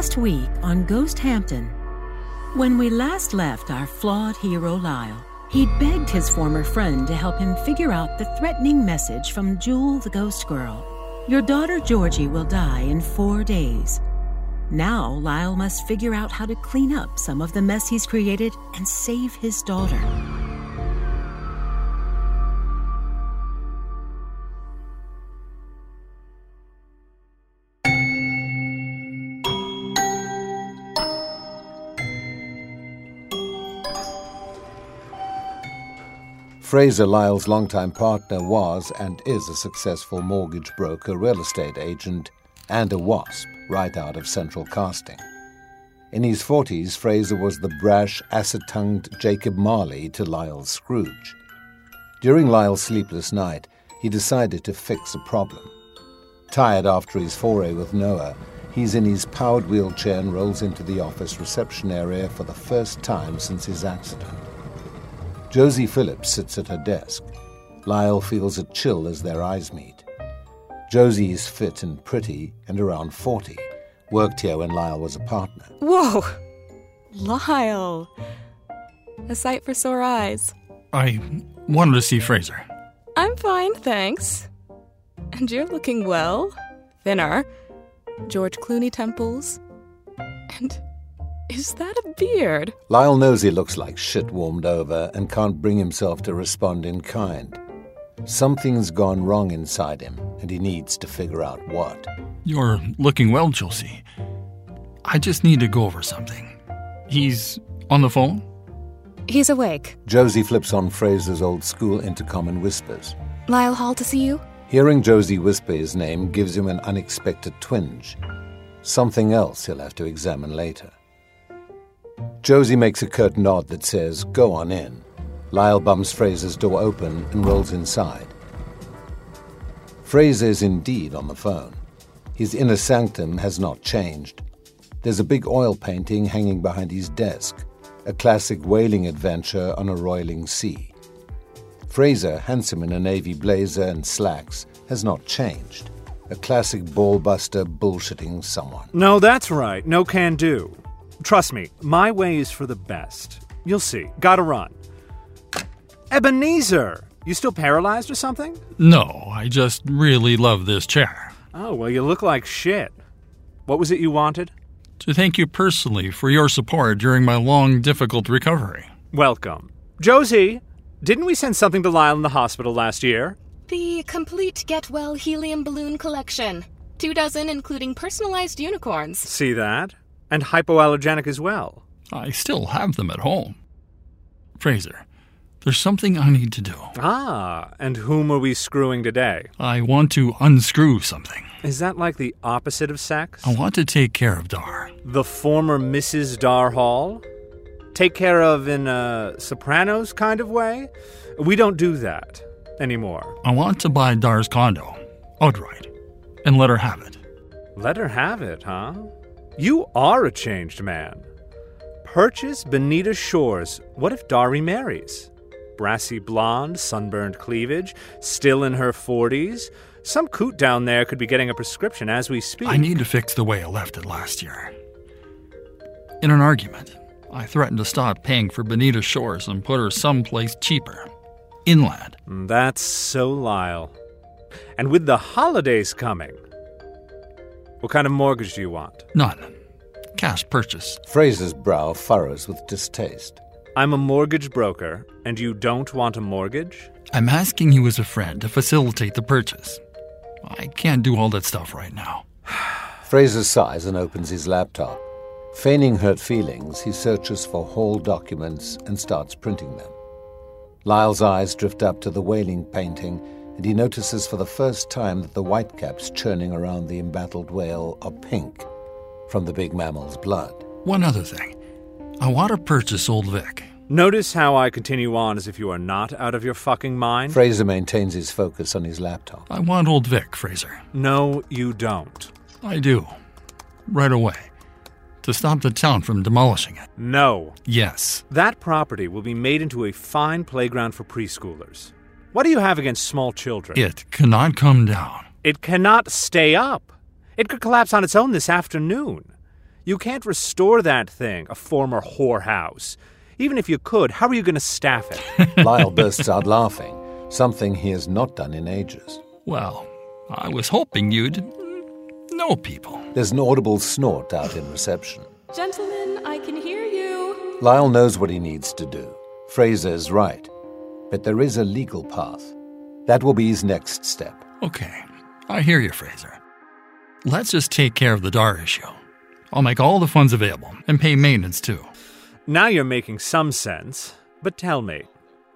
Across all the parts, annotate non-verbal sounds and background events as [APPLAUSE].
Last week on Ghost Hampton, when we last left our flawed hero Lyle, he'd begged his former friend to help him figure out the threatening message from Jewel the Ghost Girl. Your daughter Georgie will die in four days. Now, Lyle must figure out how to clean up some of the mess he's created and save his daughter. Fraser Lyle's longtime partner was and is a successful mortgage broker, real estate agent, and a WASP right out of central casting. In his 40s, Fraser was the brash, acid tongued Jacob Marley to Lyle's Scrooge. During Lyle's sleepless night, he decided to fix a problem. Tired after his foray with Noah, he's in his powered wheelchair and rolls into the office reception area for the first time since his accident. Josie Phillips sits at her desk. Lyle feels a chill as their eyes meet. Josie is fit and pretty and around 40, worked here when Lyle was a partner. Whoa! Lyle! A sight for sore eyes. I wanted to see Fraser. I'm fine, thanks. And you're looking well. Thinner. George Clooney temples. And is that a beard? Lyle knows he looks like shit warmed over and can't bring himself to respond in kind. Something's gone wrong inside him, and he needs to figure out what. You're looking well, Josie. I just need to go over something. He's on the phone? He's awake. Josie flips on Fraser's old school intercom and whispers. Lyle Hall to see you? Hearing Josie whisper his name gives him an unexpected twinge. Something else he'll have to examine later. Josie makes a curt nod that says, Go on in. Lyle bumps Fraser's door open and rolls inside. Fraser is indeed on the phone. His inner sanctum has not changed. There's a big oil painting hanging behind his desk, a classic whaling adventure on a roiling sea. Fraser, handsome in a navy blazer and slacks, has not changed. A classic ballbuster bullshitting someone. No, that's right. No can do. Trust me, my way is for the best. You'll see. Gotta run. Ebenezer! You still paralyzed or something? No, I just really love this chair. Oh, well, you look like shit. What was it you wanted? To thank you personally for your support during my long, difficult recovery. Welcome. Josie, didn't we send something to Lyle in the hospital last year? The complete Get Well helium balloon collection. Two dozen, including personalized unicorns. See that? And hypoallergenic as well. I still have them at home. Fraser, there's something I need to do. Ah, and whom are we screwing today? I want to unscrew something. Is that like the opposite of sex? I want to take care of Dar. The former Mrs. Dar Hall? Take care of in a Sopranos kind of way? We don't do that anymore. I want to buy Dar's condo outright and let her have it. Let her have it, huh? You are a changed man. Purchase Bonita Shores. What if Dar marries? Brassy blonde, sunburned cleavage, still in her 40s. Some coot down there could be getting a prescription as we speak. I need to fix the way I left it last year. In an argument, I threatened to stop paying for Bonita Shores and put her someplace cheaper, inland. Mm, that's so Lyle. And with the holidays coming, what kind of mortgage do you want? None. Cash purchase. Fraser's brow furrows with distaste. I'm a mortgage broker, and you don't want a mortgage? I'm asking you as a friend to facilitate the purchase. I can't do all that stuff right now. [SIGHS] Fraser sighs and opens his laptop. Feigning hurt feelings, he searches for Hall documents and starts printing them. Lyle's eyes drift up to the whaling painting, and he notices for the first time that the whitecaps churning around the embattled whale are pink from the big mammal's blood. One other thing. I want to purchase Old Vic. Notice how I continue on as if you are not out of your fucking mind? Fraser maintains his focus on his laptop. I want Old Vic, Fraser. No, you don't. I do. Right away. To stop the town from demolishing it. No. Yes. That property will be made into a fine playground for preschoolers. What do you have against small children? It cannot come down. It cannot stay up. It could collapse on its own this afternoon. You can't restore that thing, a former whorehouse. Even if you could, how are you going to staff it? [LAUGHS] Lyle bursts out laughing, something he has not done in ages. Well, I was hoping you'd know people. There's an audible snort out in reception. Gentlemen, I can hear you. Lyle knows what he needs to do. Fraser is right. But there is a legal path. That will be his next step. Okay, I hear you, Fraser. Let's just take care of the Dar issue. I'll make all the funds available and pay maintenance too. Now you're making some sense. But tell me,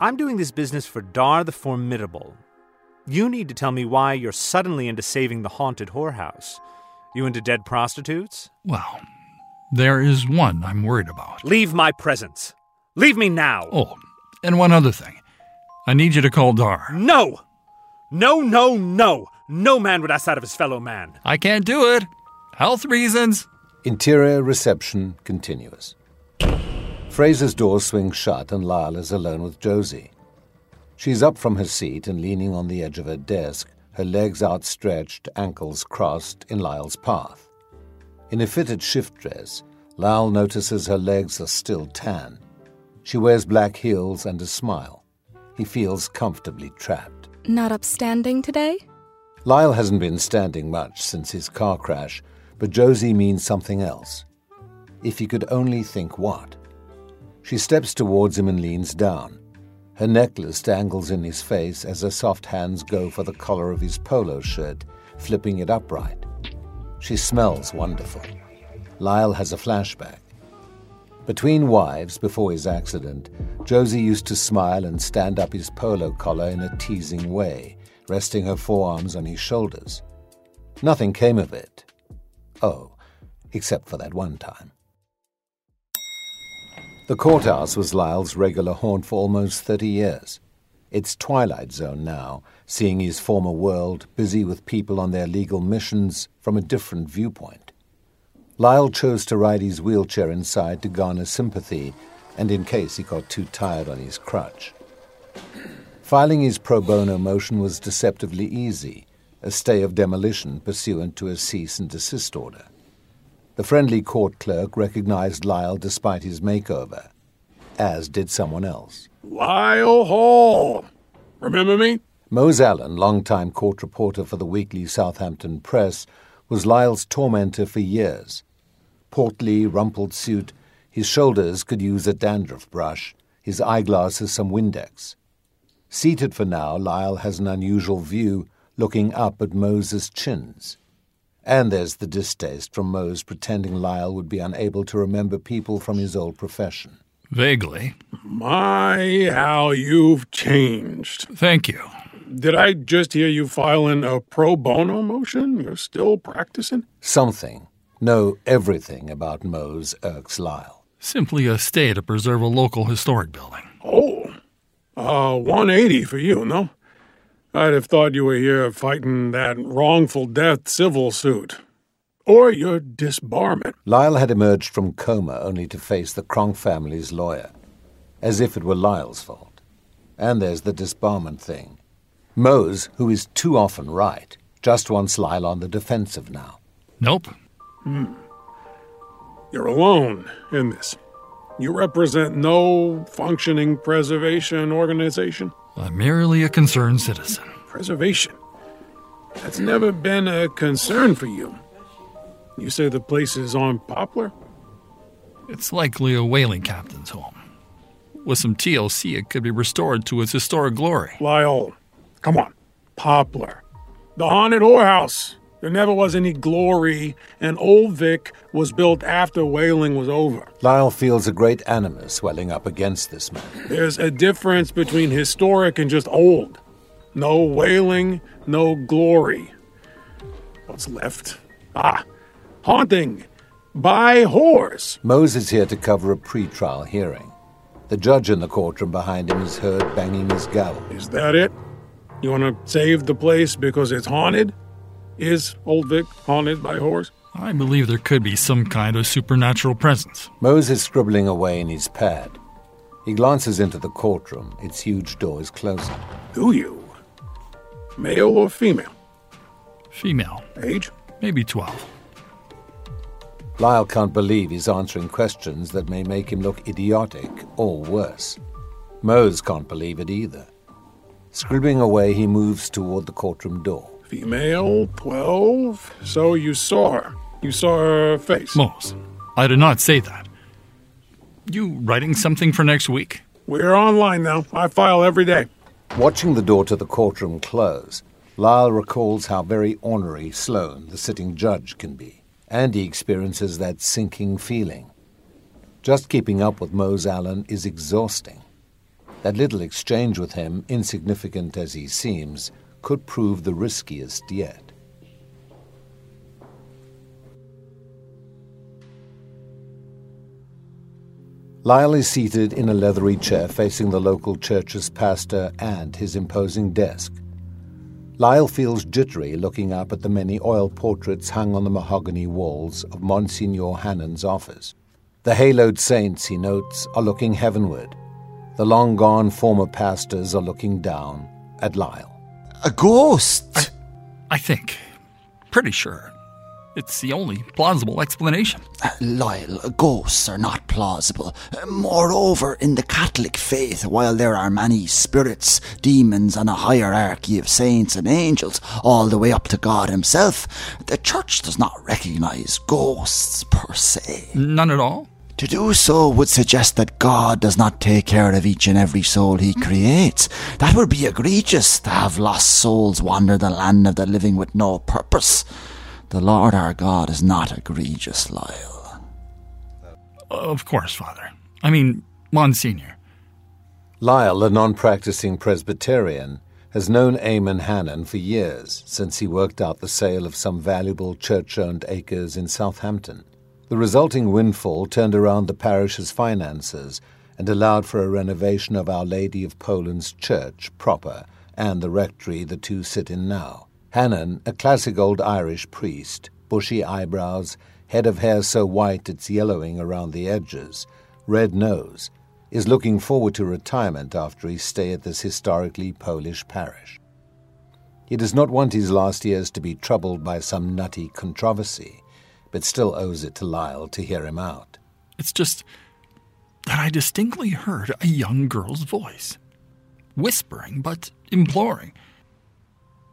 I'm doing this business for Dar the Formidable. You need to tell me why you're suddenly into saving the haunted whorehouse. You into dead prostitutes? Well, there is one I'm worried about. Leave my presence. Leave me now. Oh, and one other thing. I need you to call Dar. No! No, no, no! No man would ask that of his fellow man. I can't do it. Health reasons. Interior reception continuous. Fraser's door swings shut and Lyle is alone with Josie. She's up from her seat and leaning on the edge of her desk, her legs outstretched, ankles crossed, in Lyle's path. In a fitted shift dress, Lyle notices her legs are still tan. She wears black heels and a smile. He feels comfortably trapped. Not upstanding today? Lyle hasn't been standing much since his car crash, but Josie means something else. If he could only think what. She steps towards him and leans down. Her necklace dangles in his face as her soft hands go for the collar of his polo shirt, flipping it upright. She smells wonderful. Lyle has a flashback. Between wives, before his accident, Josie used to smile and stand up his polo collar in a teasing way, resting her forearms on his shoulders. Nothing came of it. Oh, except for that one time. The courthouse was Lyle's regular haunt for almost 30 years. It's twilight zone now, seeing his former world busy with people on their legal missions from a different viewpoint. Lyle chose to ride his wheelchair inside to garner sympathy and in case he got too tired on his crutch. [CLEARS THROAT] Filing his pro bono motion was deceptively easy, a stay of demolition pursuant to a cease and desist order. The friendly court clerk recognized Lyle despite his makeover, as did someone else. Lyle Hall. Remember me? Mose Allen, longtime court reporter for the weekly Southampton Press, was Lyle's tormentor for years. Portly, rumpled suit, his shoulders could use a dandruff brush, his eyeglasses some Windex. Seated for now, Lyle has an unusual view, looking up at Mose's chins. And there's the distaste from Mose pretending Lyle would be unable to remember people from his old profession. Vaguely. My, how you've changed. Thank you. Did I just hear you filing a pro bono motion? You're still practicing? Something, Know everything about Mose irks Lyle. Simply a stay to preserve a local historic building. Oh, uh, 180 for you, no? I'd have thought you were here fighting that wrongful death civil suit. Or your disbarment. Lyle had emerged from coma only to face the Kronk family's lawyer, as if it were Lyle's fault. And there's the disbarment thing. Mose, who is too often right, just wants Lyle on the defensive now. Nope. Hmm. You're alone in this. You represent no functioning preservation organization. I'm merely a concerned citizen. Preservation. That's never been a concern for you. You say the place is on Poplar? It's likely a whaling captain's home. With some TLC, it could be restored to its historic glory. Lyle, come on. Poplar. The haunted whorehouse. There never was any glory, and Old Vic was built after whaling was over. Lyle feels a great animus welling up against this man. There's a difference between historic and just old. No whaling, no glory. What's left? Ah, haunting by horse. Mose is here to cover a pre-trial hearing. The judge in the courtroom behind him is heard banging his gavel. Is that it? You want to save the place because it's haunted? Is Old Vic haunted by horse? I believe there could be some kind of supernatural presence. Mose is scribbling away in his pad. He glances into the courtroom. Its huge door is closing. Do you? Male or female? Female, Age? maybe 12. Lyle can't believe he's answering questions that may make him look idiotic or worse. Mose can't believe it either. Scribbling away, he moves toward the courtroom door. Female, 12. So you saw her. You saw her face. Mose, I did not say that. You writing something for next week? We're online now. I file every day. Watching the door to the courtroom close, Lyle recalls how very ornery Sloane, the sitting judge, can be, and he experiences that sinking feeling. Just keeping up with Mose Allen is exhausting. That little exchange with him, insignificant as he seems, could prove the riskiest yet. Lyle is seated in a leathery chair facing the local church's pastor and his imposing desk. Lyle feels jittery looking up at the many oil portraits hung on the mahogany walls of Monsignor Hannon's office. The haloed saints, he notes, are looking heavenward. The long gone former pastors are looking down at Lyle. A ghost? I, I think. Pretty sure. It's the only plausible explanation. Uh, Lyle, ghosts are not plausible. Moreover, in the Catholic faith, while there are many spirits, demons, and a hierarchy of saints and angels, all the way up to God Himself, the Church does not recognize ghosts per se. None at all? To do so would suggest that God does not take care of each and every soul He mm. creates. That would be egregious to have lost souls wander the land of the living with no purpose. The Lord our God is not egregious, Lyle. Of course, Father. I mean, Monsignor. Lyle, a non practicing Presbyterian, has known Eamon Hannon for years, since he worked out the sale of some valuable church owned acres in Southampton. The resulting windfall turned around the parish's finances and allowed for a renovation of Our Lady of Poland's church proper and the rectory the two sit in now. Hannon, a classic old Irish priest, bushy eyebrows, head of hair so white it's yellowing around the edges, red nose, is looking forward to retirement after his stay at this historically Polish parish. He does not want his last years to be troubled by some nutty controversy, but still owes it to Lyle to hear him out. It's just that I distinctly heard a young girl's voice, whispering but imploring.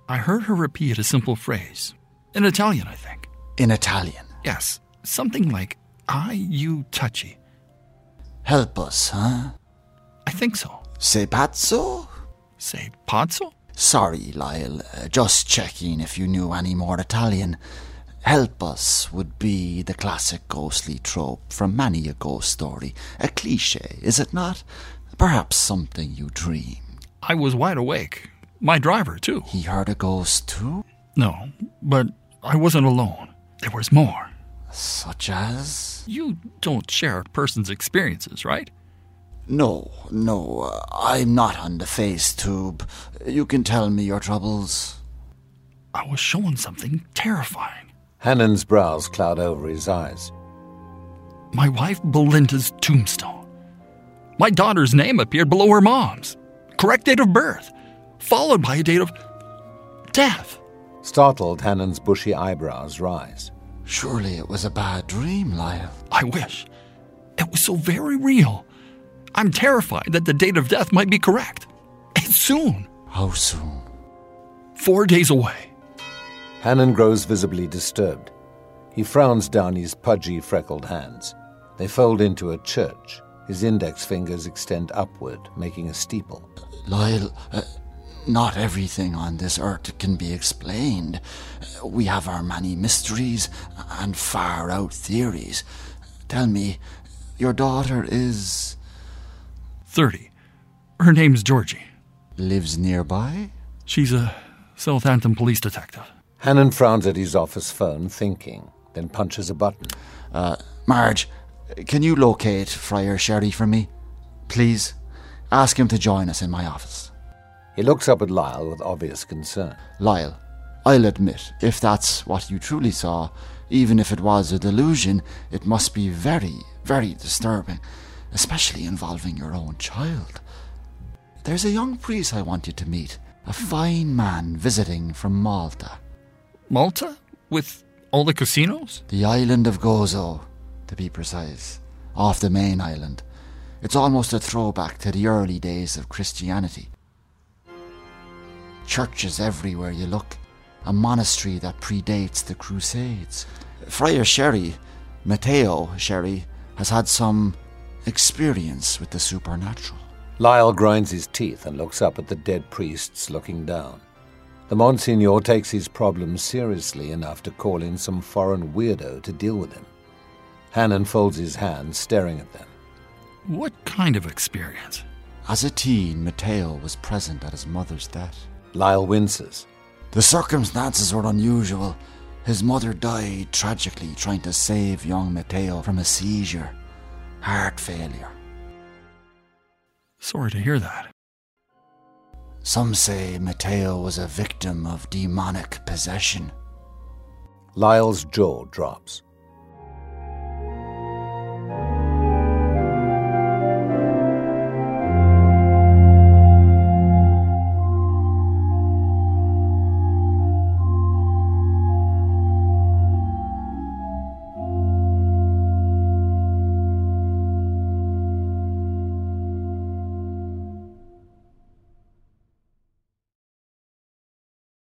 I heard her repeat a simple phrase. In Italian, I think. In Italian? Yes. Something like, I, you, touchy. Help us, huh? I think so. Sei pazzo? Say pazzo? Sorry, Lyle. Uh, just checking if you knew any more Italian. Help us would be the classic ghostly trope from many a ghost story. A cliche, is it not? Perhaps something you dream. I was wide awake. My driver, too. He heard a ghost, too? No, but I wasn't alone. There was more. Such as? You don't share a person's experiences, right? No, no, uh, I'm not on the face tube. You can tell me your troubles. I was shown something terrifying. Hannon's brows cloud over his eyes. My wife Belinda's tombstone. My daughter's name appeared below her mom's. Correct date of birth followed by a date of death. Startled, Hannon's bushy eyebrows rise. Surely it was a bad dream, Lyle. I wish. It was so very real. I'm terrified that the date of death might be correct. It's soon. How soon? Four days away. Hannon grows visibly disturbed. He frowns down his pudgy, freckled hands. They fold into a church. His index fingers extend upward, making a steeple. Lyle, uh, not everything on this earth can be explained. We have our many mysteries and far out theories. Tell me, your daughter is. 30. Her name's Georgie. Lives nearby? She's a Southampton police detective. Hannon frowns at his office phone, thinking, then punches a button. Uh, Marge, can you locate Friar Scerri for me? Please? Ask him to join us in my office. He looks up at Lyle with obvious concern. Lyle, I'll admit, if that's what you truly saw, even if it was a delusion, it must be very, very disturbing, especially involving your own child. There's a young priest I want you to meet, a fine man visiting from Malta. Malta? With All the casinos? The island of Gozo, to be precise, off the main island. It's almost a throwback to the early days of Christianity. Churches everywhere you look, a monastery that predates the Crusades. Friar Scerri, Matteo Scerri, has had some experience with the supernatural. Lyle grinds his teeth and looks up at the dead priests looking down. The Monsignor takes his problems seriously enough to call in some foreign weirdo to deal with him. Hannon folds his hands, staring at them. What kind of experience? As a teen, Matteo was present at his mother's death. Lyle winces. The circumstances were unusual. His mother died tragically trying to save young Matteo from a seizure, heart failure. Sorry to hear that. Some say Matteo was a victim of demonic possession. Lyle's jaw drops.